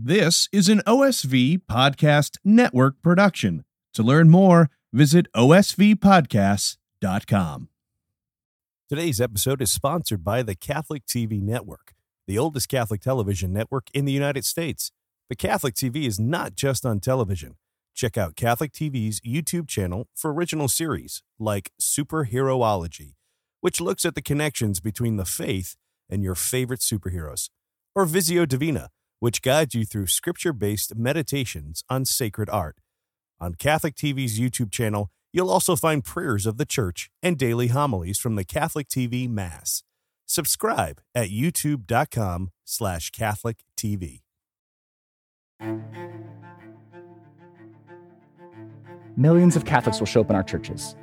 This is an OSV Podcast Network production. To learn more, visit osvpodcasts.com. Today's episode is sponsored by the Catholic TV Network, the oldest Catholic television network in the United States. But Catholic TV is not just on television. Check out Catholic TV's YouTube channel for original series like Superheroology, which looks at the connections between the faith and your favorite superheroes, or Visio Divina, which guides you through scripture based meditations on sacred art. On Catholic TV's YouTube channel, you'll also find prayers of the church and daily homilies from the Catholic TV Mass. Subscribe at youtube.com slash Catholic TV. Millions of Catholics will show up in our churches,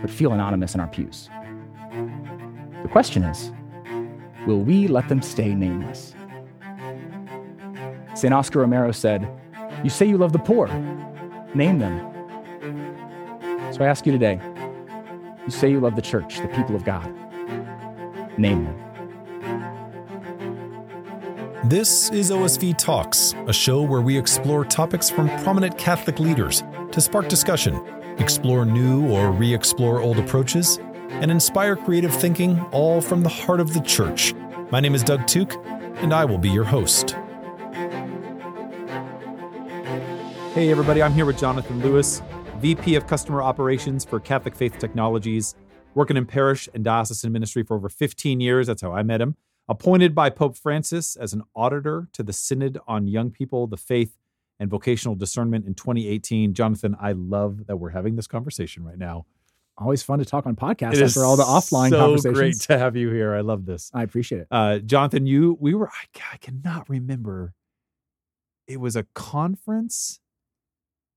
but feel anonymous in our pews. The question is will we let them stay nameless? St. Oscar Romero said, You say you love the poor, name them. So I ask you today you say you love the church, the people of God, name them. This is OSV Talks, a show where we explore topics from prominent Catholic leaders to spark discussion, explore new or re explore old approaches, and inspire creative thinking, all from the heart of the church. My name is Doug Tooke, and I will be your host. Hey, everybody, I'm here with Jonathan Lewis, VP of Customer Operations for Catholic Faith Technologies, working in parish and diocesan ministry for over 15 years. That's how I met him. Appointed by Pope Francis as an auditor to the Synod on Young People, the Faith, and Vocational Discernment in 2018. Jonathan, I love that we're having this conversation right now. Always fun to talk on podcasts It after all the offline so conversations. great to have you here. I love this. I appreciate it. Uh, Jonathan, you we were. I, I cannot remember. It was a conference,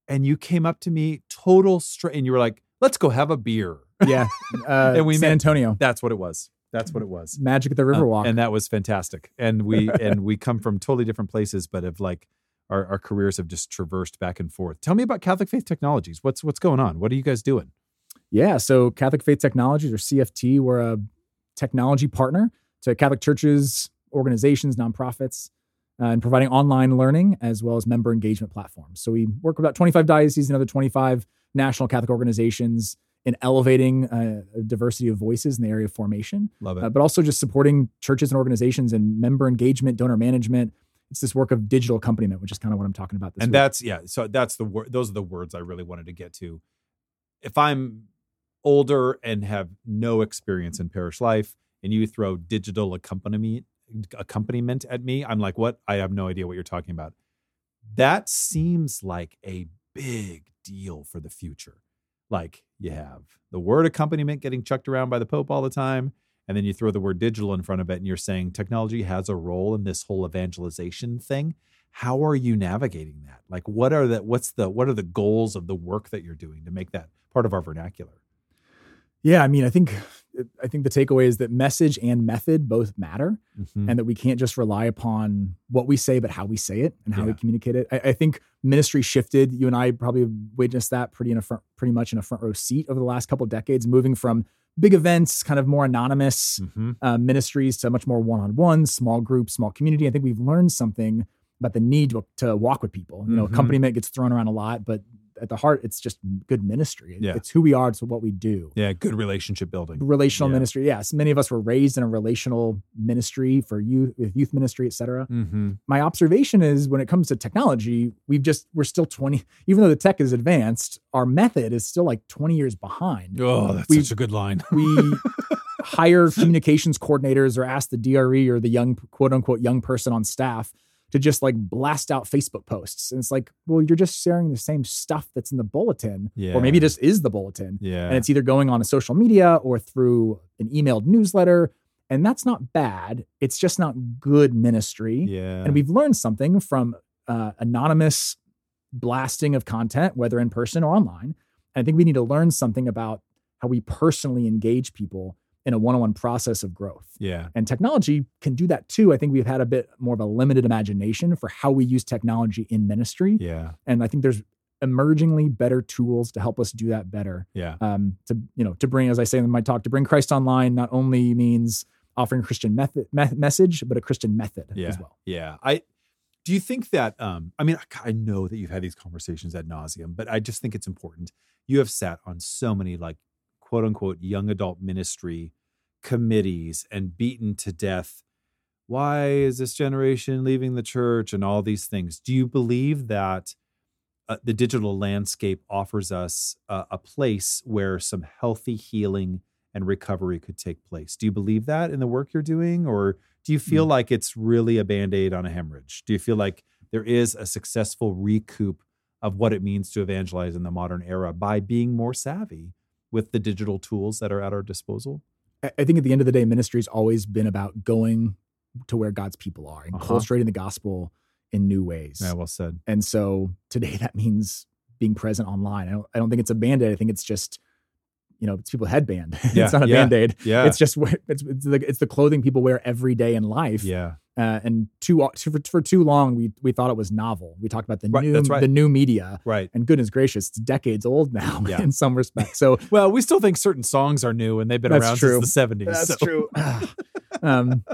and you came up to me total straight, and you were like, "Let's go have a beer." Yeah. Uh, And we San met- Antonio. That's what it was. That's what it was. Magic at the Riverwalk. and that was fantastic. And we and we come from totally different places, but have like our, our careers have just traversed back and forth. Tell me about Catholic Faith Technologies. What's what's going on? What are you guys doing? Yeah, so Catholic Faith Technologies or CFT, we're a technology partner to Catholic churches, organizations, nonprofits, uh, and providing online learning as well as member engagement platforms. So we work with about 25 dioceses and other 25 national Catholic organizations in elevating uh, a diversity of voices in the area of formation, Love it. uh, but also just supporting churches and organizations and member engagement, donor management. It's this work of digital accompaniment, which is kind of what I'm talking about this and week. that's yeah so that's the word those are the words i really wanted to get to if i'm older and have no experience in parish life and you throw digital accompaniment accompaniment at me i'm like what? I have no idea what you're talking about. That seems like a big deal for the future. Like you have the word accompaniment getting chucked around by the pope all the time and then you throw the word digital in front of it and you're saying technology has a role in this whole evangelization thing. How are you navigating that? Like what are the what's the what are the goals of the work that you're doing to make that part of our vernacular Yeah, I mean, I think I think the takeaway is that message and method both matter, Mhm. and that we can't just rely upon what we say, but how we say it and how we communicate it. I, I think ministry shifted. You and I probably witnessed that pretty in a front, pretty much in a front row seat over the last couple of decades, moving from big events, kind of more anonymous Mhm. uh, ministries to much more one-on-one, small group, small community. I think we've learned something about the need to, to walk with people. You know, Mhm. accompaniment gets thrown around a lot, but at the heart, it's just good ministry. Yeah. It's who we are. It's what we do yeah good relationship building relational Yeah. ministry. Yes, many of us were raised in a relational ministry for youth, with youth ministry, et cetera. mm-hmm. My observation is when it comes to technology, we've just we're still twenty. Even though the tech is advanced, our method is still like twenty years behind. oh that's We- such a good line We hire communications coordinators or ask the DRE or the young quote unquote young person on staff to just like blast out Facebook posts. And it's like, well, you're just sharing the same stuff that's in the bulletin, Yeah. or maybe this is the bulletin yeah. and it's either going on a social media or through an emailed newsletter. And that's not bad. It's just not good ministry. Yeah. and we've learned something from uh, anonymous blasting of content whether in person or online. And i think we need to learn something about how we personally engage people in a one-on-one process of growth. Yeah. And technology can do that too. I think we've had a bit more of a limited imagination for how we use technology in ministry. Yeah. And i think there's emergingly better tools to help us do that better. Yeah. Um, to you know to bring as i say in my talk to bring christ online not only means offering a christian method me- message but a christian method yeah. as well. Yeah. I Do you think that? Um, I mean, I know that you've had these conversations ad nauseum, but I just think it's important. You have sat on so many like quote unquote young adult ministry committees and beaten to death. Why is this generation leaving the church and all these things? Do you believe that uh, the digital landscape offers us uh, a place where some healthy healing and recovery could take place? Do you believe that in the work you're doing, or do you feel mm. like it's really a band aid on a hemorrhage? Do you feel like there is a successful recoup of what it means to evangelize in the modern era by being more savvy with the digital tools that are at our disposal? I think at the end of the day, ministry's always been about going to where God's people are and uh-huh. the gospel in new ways. Yeah, well said. And so today that means being present online. I don't, I don't think it's a band aid. I think it's just you know, it's people headband. Yeah, it's not a yeah, band-aid. Yeah. It's just it's it's the, it's the clothing people wear every day in life. Yeah. Uh, and too for, for too long we we thought it was novel. We talked about the right, new right. the new media. Right. And goodness gracious, it's decades old now yeah. in some respects. So well, we still think certain songs are new and they've been around true. since the 70s. That's so. true. um,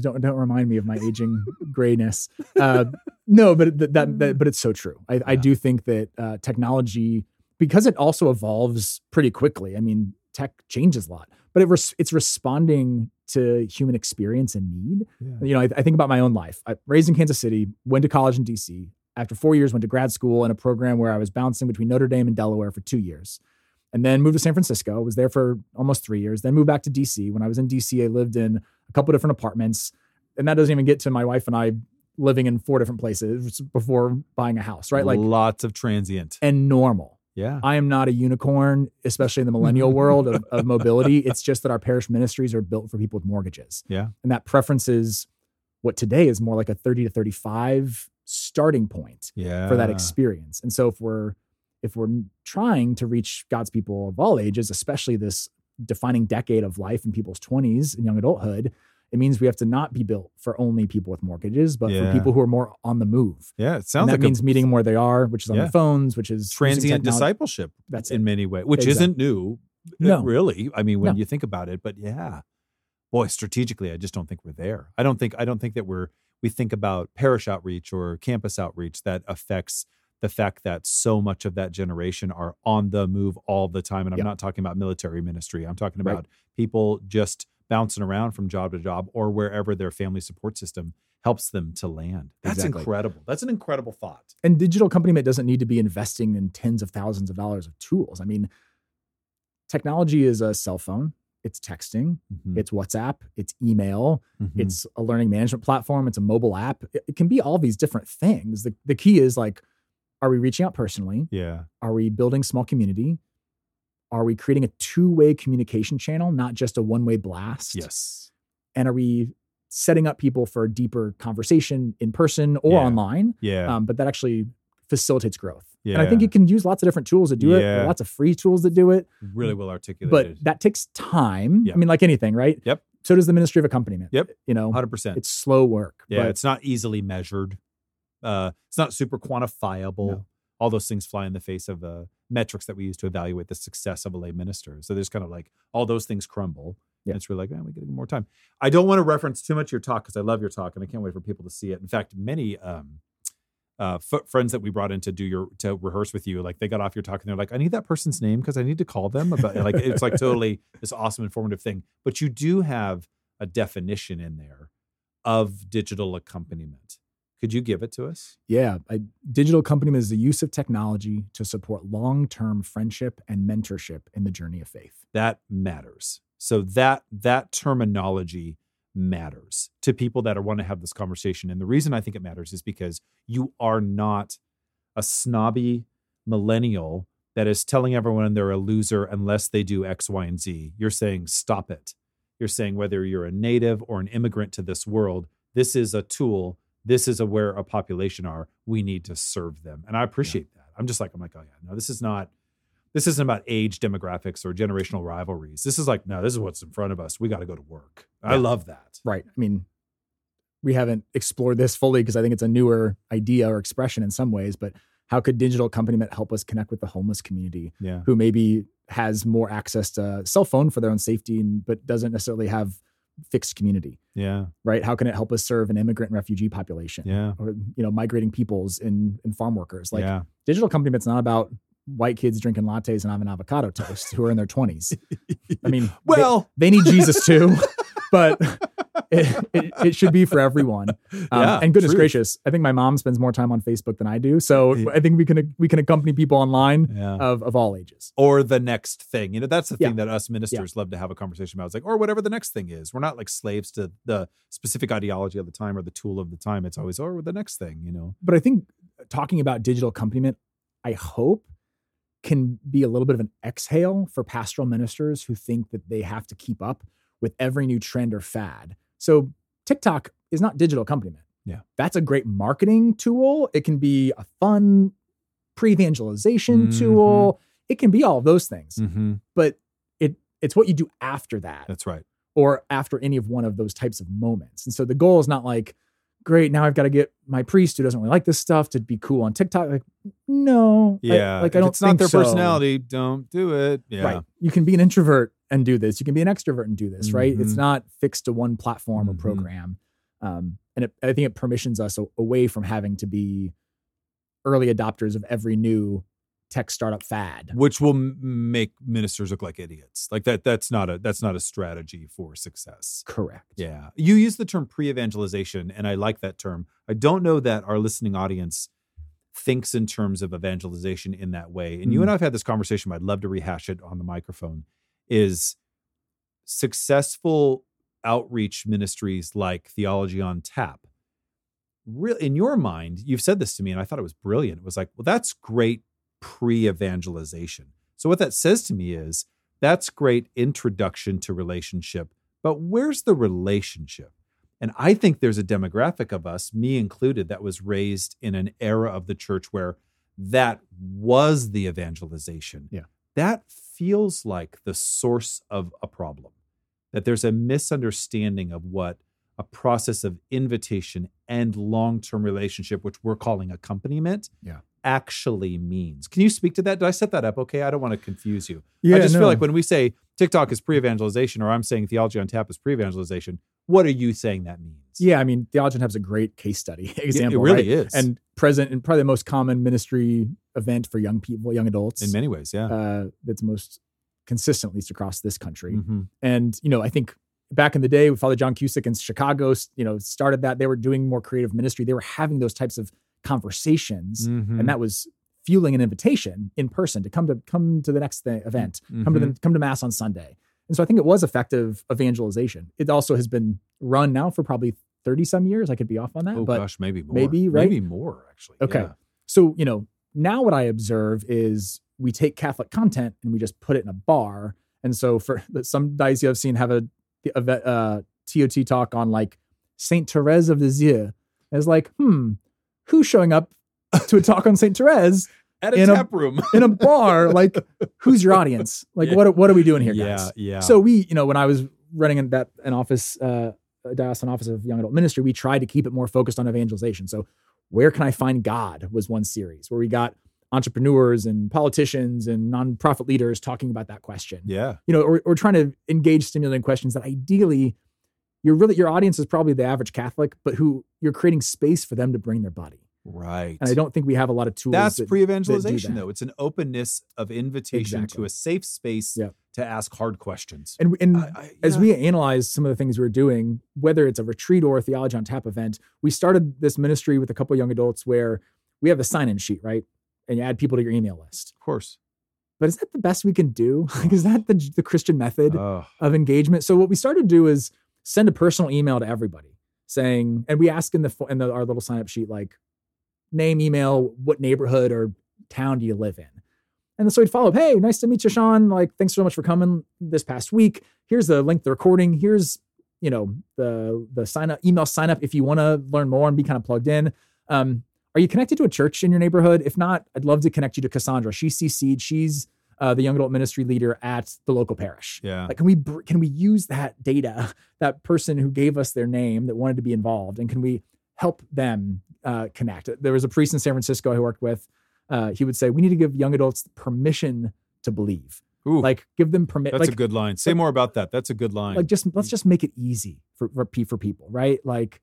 don't don't remind me of my aging grayness. Uh, no, but that, that, that, but it's so true. I, yeah. I do think that uh, technology because it also evolves pretty quickly. I mean, tech changes a lot, but it res- it's responding to human experience and need. Yeah. You know, I, I, think about my own life. I raised in Kansas City, went to college in DC. After four years, went to grad school in a program where I was bouncing between Notre Dame and Delaware for two years, and then moved to San Francisco. Was there for almost three years. Then moved back to DC. When I was in DC, I lived in a couple different apartments, and that doesn't even get to my wife and I living in four different places before buying a house. Right, like lots of transient and normal. Yeah. I am not a unicorn, especially in the millennial world of, of, mobility. It's just that our parish ministries are built for people with mortgages. Yeah. And that preferences what today is more like a 30 to 35 starting point yeah. for that experience. And so if we're if we're trying to reach God's people of all ages, especially this defining decade of life in people's 20s and young adulthood, it means we have to not be built for only people with mortgages, but yeah. for people who are more on the move. Yeah, it sounds and that like means a, meeting where they are, which is on yeah. their phones, which is transient discipleship. That's in it. many ways, which exactly. isn't new. Uh, no, really. I mean, when no. you think about it, but yeah, boy, strategically, I just don't think we're there. I don't think I don't think that we're we think about parish outreach or campus outreach that affects the fact that so much of that generation are on the move all the time. And I'm yep. not talking about military ministry. I'm talking about right. people just bouncing around from job to job or wherever their family support system helps them to land. That's exactly. incredible. That's an incredible thought. And digital accompaniment doesn't need to be investing in tens of thousands of dollars of tools. I mean, technology is a cell phone, it's texting, mm-hmm. it's WhatsApp, it's email, mm-hmm. it's a learning management platform, it's a mobile app. It, it, can be all these different things. The, the key is like, are we reaching out personally? Yeah. Are we building small community? Are we creating a two way communication channel, not just a one way blast? Yes. And are we setting up people for a deeper conversation in person or yeah. online? Yeah. Um, but that actually facilitates growth. Yeah. And I think you can use lots of different tools to do it. Yeah. lots of free tools that do it. Really well articulated. But that takes time. Yep. I mean, like anything, right? Yep. So does the ministry of accompaniment. Yep. You know, 100%. it's slow work. yeah, but it's not easily measured. Uh, it's not super quantifiable. No. All those things fly in the face of the metrics that we use to evaluate the success of a lay minister. So there's kind of like all those things crumble. Yeah. And it's really like, man, we get more time. I don't want to reference too much of your talk because I love your talk and I can't wait for people to see it. In fact, many um, uh, f- friends that we brought in to do your to rehearse with you, like they got off your talk and they're like, I need that person's name because I need to call them about like it's like totally this awesome informative thing. But you do have a definition in there of digital accompaniment. Could you give it to us? Yeah, I, digital accompaniment is the use of technology to support long-term friendship and mentorship in the journey of faith. That matters. So that that terminology matters to people that are want to have this conversation. And the reason I think it matters is because you are not a snobby millennial that is telling everyone they're a loser unless they do X, Y, and Z. You're saying stop it. You're saying whether you're a native or an immigrant to this world, this is a tool. This is a where a population are. We need to serve them. And I appreciate yeah. that. I'm just like, I'm like, oh yeah, no, this is not this isn't about age demographics or generational rivalries. This is like, no, this is what's in front of us. We got to go to work. Yeah. I love that. Right. I mean, we haven't explored this fully because I think it's a newer idea or expression in some ways, but how could digital accompaniment help us connect with the homeless community yeah. who maybe has more access to cell phone for their own safety and but doesn't necessarily have fixed community Yeah. right? How can it help us serve an immigrant and refugee population? Yeah. Or you know, migrating peoples and and farm workers. Like yeah. digital accompaniment, it's not about white kids drinking lattes and having avocado toast who are in their 20s. I mean, they- Well, they, need Jesus too, but it, it, it should be for everyone. Um, Yeah, and goodness truth. gracious, I think my mom spends more time on Facebook than I do. So. I think we can we can accompany people online yeah. of, of all ages. or the next thing. You know, that's the Yeah. thing that us ministers love to have a conversation about. It's like, or whatever the next thing is. We're not like slaves to the specific ideology of the time or the tool of the time. It's always, or the next thing, you know? But I think talking about digital accompaniment, I hope can be a little bit of an exhale for pastoral ministers who think that they have to keep up with every new trend or fad. So TikTok is not digital accompaniment. Yeah. That's a great marketing tool. It can be a fun pre-evangelization Mhm. tool. It can be all of those things. Mm-hmm. But it it's what you do after that That's right. or after any of one of those types of moments. And so the goal is not like, great, now I've got to get my priest who doesn't really like this stuff to be cool on TikTok. Like, no, I- Yeah. like I don't it's not their so. personality, don't do it. Yeah. Right. You can be an introvert and do this. You can be an extrovert and do this. Right. It's Mhm. not fixed to one platform Mhm. or program. Um, and it, I think it permissions us away from having to be early adopters of every new tech startup fad. Which will make ministers look like idiots. Like that. That's not a that's not a strategy for success. Correct. Yeah. You use the term pre-evangelization, and I like that term. I don't know that our listening audience thinks in terms of evangelization in that way. And you Mm. and I've had this conversation, but I'd love to rehash it on the microphone. Is successful outreach ministries like Theology on Tap, real in your mind, you've said this to me, and I thought it was brilliant. It was like, well, that's great pre-evangelization. So what that says to me is that's great introduction to relationship, but where's the relationship? And I think there's a demographic of us, me included, that was raised in an era of the church where that was the evangelization. Yeah. That feels like the source of a problem. That there's a misunderstanding of what a process of invitation and long-term relationship, which we're calling accompaniment, Yeah. Actually means. Can you speak to that? Did I set that up okay? I don't want to confuse you. Yeah, I just no. feel like when we say TikTok is pre-evangelization, or I'm saying theology on tap is pre-evangelization, what are you saying that means? Yeah, I mean, Theology on Tap is a great case study example. it really right? is. and present and probably the most common ministry event for young people, young adults. in many ways, yeah. uh, that's most consistent, at least across this country. Mhm. And you know, I think back in the day, with Father John Cusick in Chicago, you know, started that. They were doing more creative ministry. They were having those types of conversations, Mhm. and that was fueling an invitation in person to come to come to the next thing, event, come to the come to mass on Sunday. And so I think it was effective evangelization. It also has been run now for probably thirty some years. I could be off on that, oh but gosh, maybe more. maybe, right? Maybe more actually. Okay. Yeah. so, you know, now what I observe is we take Catholic content and we just put it in a bar. And so for some diocese I've seen have a, a uh, TOT talk on like Saint Therese of Lisieux. And it's like, hmm, who's showing up to a talk on Saint Therese At a In a- tap room. in a bar? Like, who's your audience? Like, Yeah. what what are we doing here, yeah, guys? yeah. So we, you know, when I was running in that an office, uh, a diocesan office of young adult ministry, we tried to keep it more focused on evangelization. So where can I find God was one series where we got entrepreneurs and politicians and nonprofit leaders talking about that question. yeah. You know, or, or trying to engage stimulating questions that ideally you're really your audience is probably the average Catholic, but who you're creating space for them to bring their body. Right. And I don't think we have a lot of tools. That's that- pre-evangelization, that. though. It's an openness of invitation Exactly. to a safe space Yeah. to ask hard questions. and and I- I- as yeah. we analyzed some of the things we are doing, whether it's a retreat or a theology on tap event, we started this ministry with a couple young adults where we have the sign-in sheet, right? And you add people to your email list. of course. But is that the best we can do? Like, is that the, the Christian method Oh, of engagement? So what we started to do is send a personal email to everybody saying, and we ask in the in the, our little sign-up sheet, like name, email, what neighborhood or town do you live in? And so we'd follow up, hey, nice to meet you, Sean. Like, thanks so much for coming this past week. Here's the link to the recording. Here's, you know, the the sign up, email sign up if you want to learn more and be kind of plugged in. Um, are you connected to a church in your neighborhood? If not, I'd love to connect you to Cassandra. She's CC'd. She's uh, the young adult ministry leader at the local parish. yeah. Like, can we br- can we use that data, that person who gave us their name that wanted to be involved, and can we help them uh, connect? There was a priest in San Francisco I worked with. Uh, he would say we need to give young adults permission to believe. Ooh, Like give them permit. that's like, a good line. Say more about that. That's a good line. like just let's just make it easy for for, for people, right? Like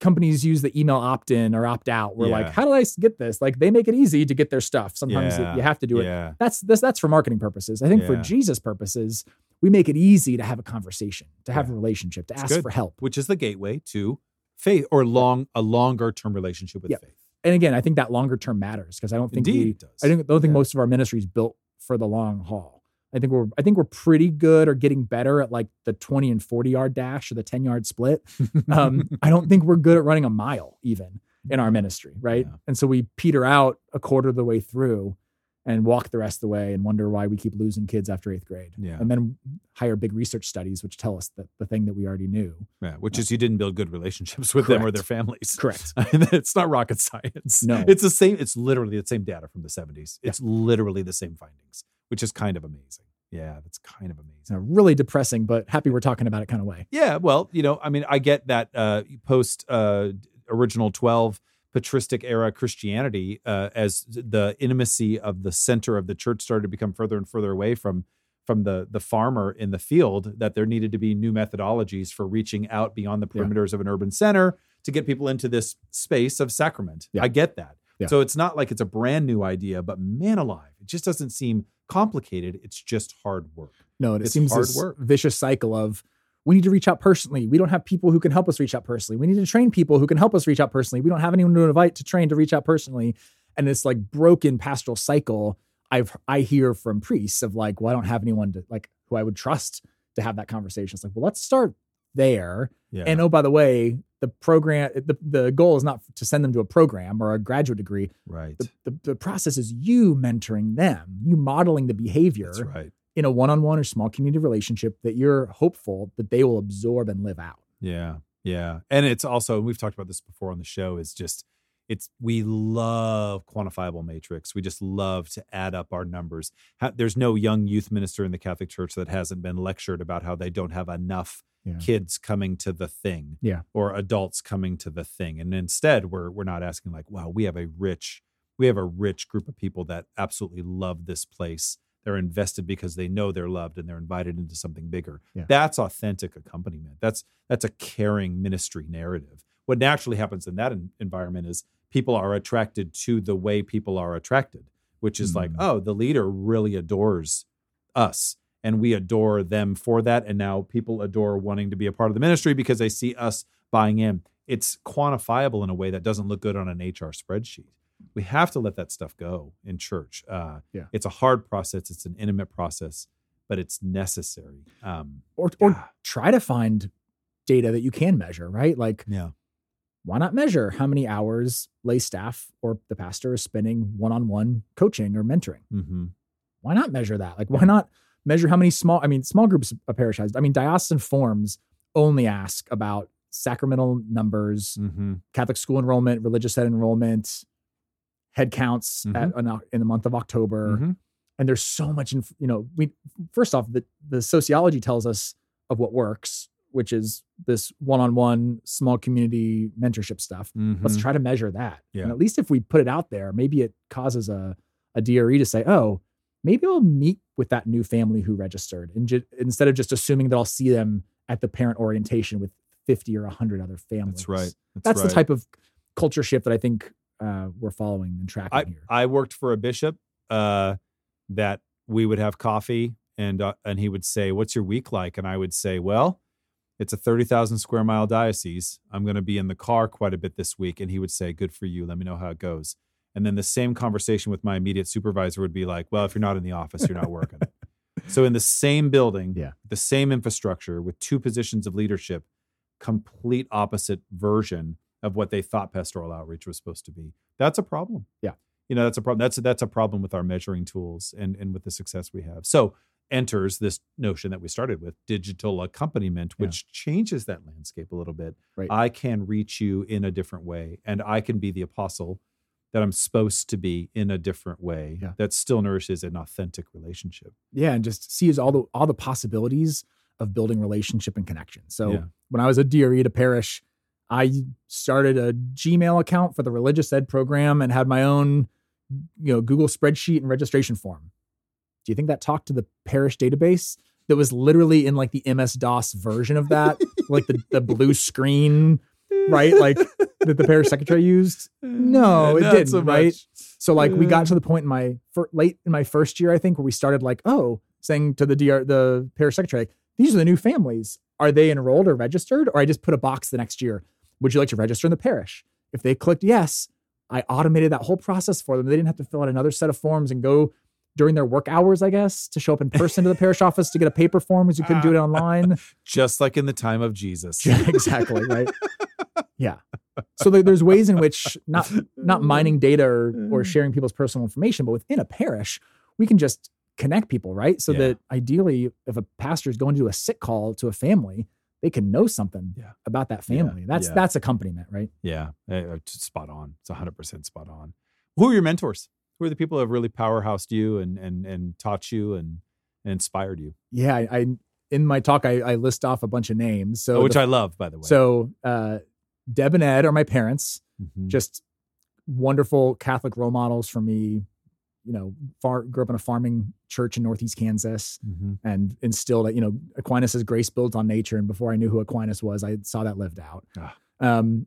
companies use the email opt-in or opt-out. We're like, how do I get this? Like they make it easy to get their stuff. Sometimes Yeah. you have to do it. yeah. That's this that's for marketing purposes. I think for Jesus purposes, we make it easy to have a conversation, to have Yeah. a relationship, to It's ask good. for help. Which is the gateway to faith or long a longer term relationship with Yeah. faith. And again, I think that longer term matters because I don't think Indeed, we. I don't, don't think Yeah. most of our ministry is built for the long haul. I think we're I think we're pretty good or getting better at like the 20 and 40 yard dash or the 10 yard split. Um, I don't think we're good at running a mile even in our ministry, right? Yeah. And so we peter out a quarter of the way through and walk the rest of the way and wonder why we keep losing kids after eighth grade. Yeah. And then hire big research studies which tell us that the thing that we already knew. Yeah, which is you didn't build good relationships with them or their families. Correct. it's not rocket science. No. It's the same. It's literally the same data from the 70s. It's literally the same findings, which is kind of amazing. Yeah, that's kind of amazing. A really depressing, but happy we're talking about it kind of way. Yeah, well, you know, I mean, I get that uh, post uh, original 12 patristic era Christianity uh, as the intimacy of the center of the church started to become further and further away from from the the farmer in the field that there needed to be new methodologies for reaching out beyond the Yeah. perimeters of an urban center to get people into this space of sacrament. Yeah. I get that. Yeah. So it's not like it's a brand new idea, but man alive, it just doesn't seem complicated. It's just hard work. No, and it It's seems hard this work. vicious cycle of we need to reach out personally. We don't have people who can help us reach out personally. We need to train people who can help us reach out personally. We don't have anyone to invite to train to reach out personally. And this like broken pastoral cycle I've I hear from priests of like, well, I don't have anyone to like who I would trust to have that conversation. It's like, well, let's start there. Yeah. And oh, by the way, the program the, the goal is not to send them to a program or a graduate degree. right. The, the, the process is you mentoring them, you modeling the behavior That's right. in a one-on-one or small community relationship that you're hopeful that they will absorb and live out. Yeah. Yeah. And it's also, and we've talked about this before on the show, is just it's we love quantifiable matrix. We just love to add up our numbers. There's no young youth minister in the Catholic Church that hasn't been lectured about how they don't have enough Yeah. kids coming to the thing Yeah. or adults coming to the thing. And instead we're we're not asking like, wow, we have a rich we have a rich group of people that absolutely love this place. They're invested because they know they're loved and they're invited into something bigger. Yeah. That's authentic accompaniment. That's that's a caring ministry narrative. What naturally happens in that en- environment is people are attracted to the way people are attracted, which is like, Mm. oh, the leader really adores us and we adore them for that. And now people adore wanting to be a part of the ministry because they see us buying in. It's quantifiable in a way that doesn't look good on an HR spreadsheet. We have to let that stuff go in church. Uh, Yeah. It's a hard process, it's an intimate process, but it's necessary. Um, Or, or Yeah. try to find data that you can measure, right? Like, yeah. why not measure how many hours lay staff or the pastor is spending one-on-one coaching or mentoring? hmm Why not measure that? Like, why not measure how many small, I mean, small groups of parish has, I mean, diocesan forms only ask about sacramental numbers, hmm Catholic school enrollment, religious ed enrollment, head counts at, in the month of October. Mhm. And there's so much, inf- you know, we, first off, the, the sociology tells us of what works, which is this one-on-one small community mentorship stuff. Let's Mhm. try to measure that. Yeah. And at least if we put it out there, maybe it causes a, a DRE to say, oh, maybe I'll meet with that new family who registered and ju- instead of just assuming that I'll see them at the parent orientation with 50 or 100 other families. That's right. That's, That's right. the type of culture shift that I think uh, we're following and tracking I, here. I worked for a bishop uh, that we would have coffee and uh, and he would say, "What's your week like?" And I would say, "Well, it's a thirty thousand square mile diocese. I'm going to be in the car quite a bit this week." And he would say, "Good for you. Let me know how it goes." And then the same conversation with my immediate supervisor would be like, "Well, if you're not in the office, you're not working." so in the same building, Yeah. the same infrastructure with two positions of leadership, complete opposite version of what they thought pastoral outreach was supposed to be. That's a problem. Yeah. You know, that's a problem. That's that's a problem with our measuring tools and and with the success we have. So enters this notion that we started with digital accompaniment, Yeah. which changes that landscape a little bit. Right. I can reach you in a different way, and I can be the apostle that I'm supposed to be in a different way Yeah. that still nourishes an authentic relationship. yeah, and just sees all the all the possibilities of building relationship and connection. So Yeah. when I was a DRE to parish, I started a Gmail account for the religious ed program and had my own, you know, Google spreadsheet and registration form. Do you think that talked to the parish database that was literally in like the MS DOS version of that, like the, the blue screen, right? Like that the parish secretary used? Eh, no, it Not didn't, so right? So like we got to the point in my fir- late in my first year, I think, where we started like, oh, saying to the DR, the parish secretary, like, these are the new families. Are they enrolled or registered? Or I just put a box the next year. Would you like to register in the parish? If they clicked yes, I automated that whole process for them. They didn't have to fill out another set of forms and go during their work hours, I guess, to show up in person to the parish office to get a paper form because you couldn't do it ah. online. Just like in the time of Jesus. Exactly right yeah so there's ways in which not not mining data or, or sharing people's personal information but within a parish we can just connect people right so Yeah. that ideally if a pastor is going to do a sick call to a family they can know something Yeah. about that family that's yeah. that's accompaniment right Yeah, eh, eh, spot on. It's hundred percent spot on. Who are your mentors? Who are the people who have really powerhoused you and and and taught you and, and inspired you? yeah i, I in my talk I, I list off a bunch of names so Oh, which the- I love, by the way. so uh deb and ed are my parents Mhm. just wonderful Catholic role models for me. You know, far grew up in a farming church in Northeast Kansas Mhm. and instilled that, you know, Aquinas grace built on nature. And before I knew who Aquinas was, I saw that lived out. Ah. Um,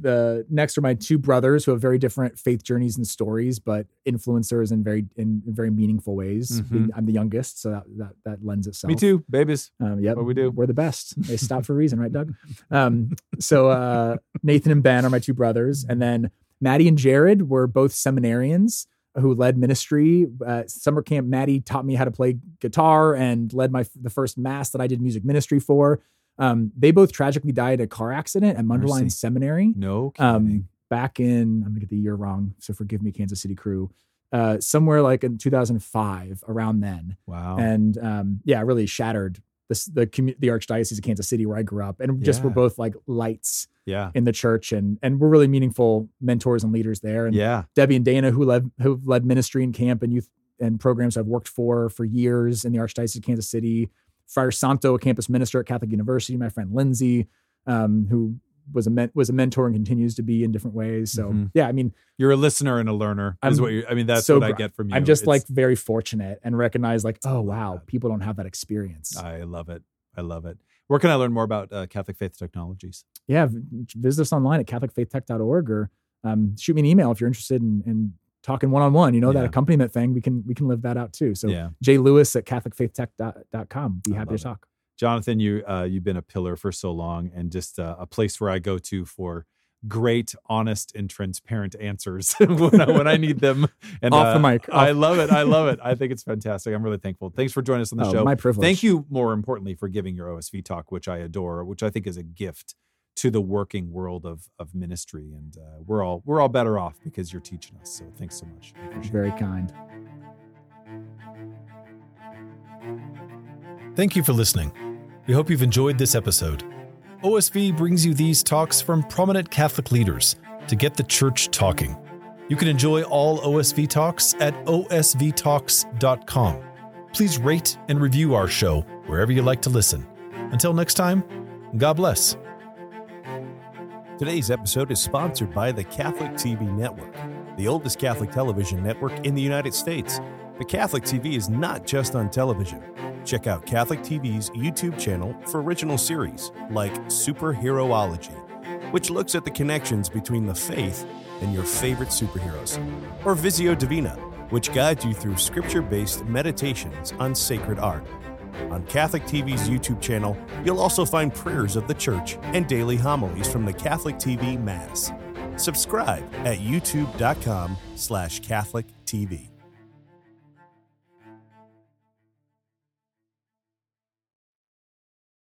the next are my two brothers who have very different faith journeys and stories, but influencers in very in, in very meaningful ways. Mhm. I'm the youngest, so that that, that lends itself. Me too, babies. Um, yep, What we do. We're the best. They stop for a reason, right, Doug? Um, so uh, Nathan and Ben are my two brothers, and then Maddie and Jared were both seminarians who led ministry. Uh, summer camp, Maddie taught me how to play guitar and led my the first mass that I did music ministry for. Um, they both tragically died in a car accident at Mundelein. Seminary No kidding. um, back in I'm gonna get the year wrong, so forgive me, Kansas City crew. Uh, somewhere like in 2005, around then wow. and um, yeah, really shattered this, the commu- the archdiocese of Kansas City where I grew up, and just were both like lights yeah. in the church, and and we're really meaningful mentors and leaders there. And Yeah. Debbie and Dana, who led who led ministry and camp and youth and programs I've worked for for years in the archdiocese of Kansas City. Friar Santo, a campus minister at Catholic University. My friend Lindsay, um, who was a men- was a mentor and continues to be in different ways. So Mhm. yeah, I mean, You're a listener and a learner. Is I'm what you I mean, that's so what I get from you. I'm just It's- like very fortunate and recognize like, oh wow, people don't have that experience. I love it. I love it. Where can I learn more about uh, Catholic Faith Technologies? yeah, visit us online at catholicfaithtech.org or um, shoot me an email if you're interested in, in talking one on one. You know, that accompaniment thing, we can we can live that out too. So yeah. Jay Lewis at catholicfaithtech.com. Be happy to it. talk. Jonathan, you uh, you've been a pillar for so long, and just uh, a place where I go to for great, honest, and transparent answers when, I, when I need them. And Off the uh, mic. I love it. I love it. I think it's fantastic. I'm really thankful. Thanks for joining us on the Oh, show. my privilege. Thank you, more importantly, for giving your OSV talk, which I adore, which I think is a gift to the working world of of ministry. And uh, we're all we're all better off because you're teaching us. So thanks so much. I it. Very kind. Thank you for listening. We hope you've enjoyed this episode. OSV brings you these talks from prominent Catholic leaders to get the church talking. You can enjoy all OSV talks at osvtalks.com. Please rate and review our show wherever you like to listen. Until next time, God bless. Today's episode is sponsored by the Catholic TV Network, the oldest Catholic television network in the United States. The Catholic TV is not just on television. Check out Catholic TV's YouTube channel for original series like Superheroology, which looks at the connections between the faith and your favorite superheroes, or Visio Divina, which guides you through scripture based meditations on sacred art. On Catholic TV's YouTube channel, you'll also find prayers of the church and daily homilies from the Catholic TV Mass. Subscribe at youtube.com slash Catholic TV.